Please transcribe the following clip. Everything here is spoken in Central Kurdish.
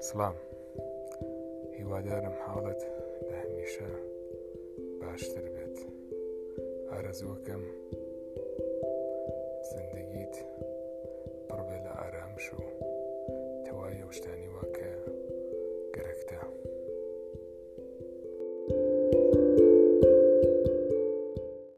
سلام هیوادارم حاڵت لە هەمیشە باشتر بێت ئارەزوەکەم زندگیت پڕبێ لە ئارامش و تەوای ئەو شتانی واکە گەرەکتە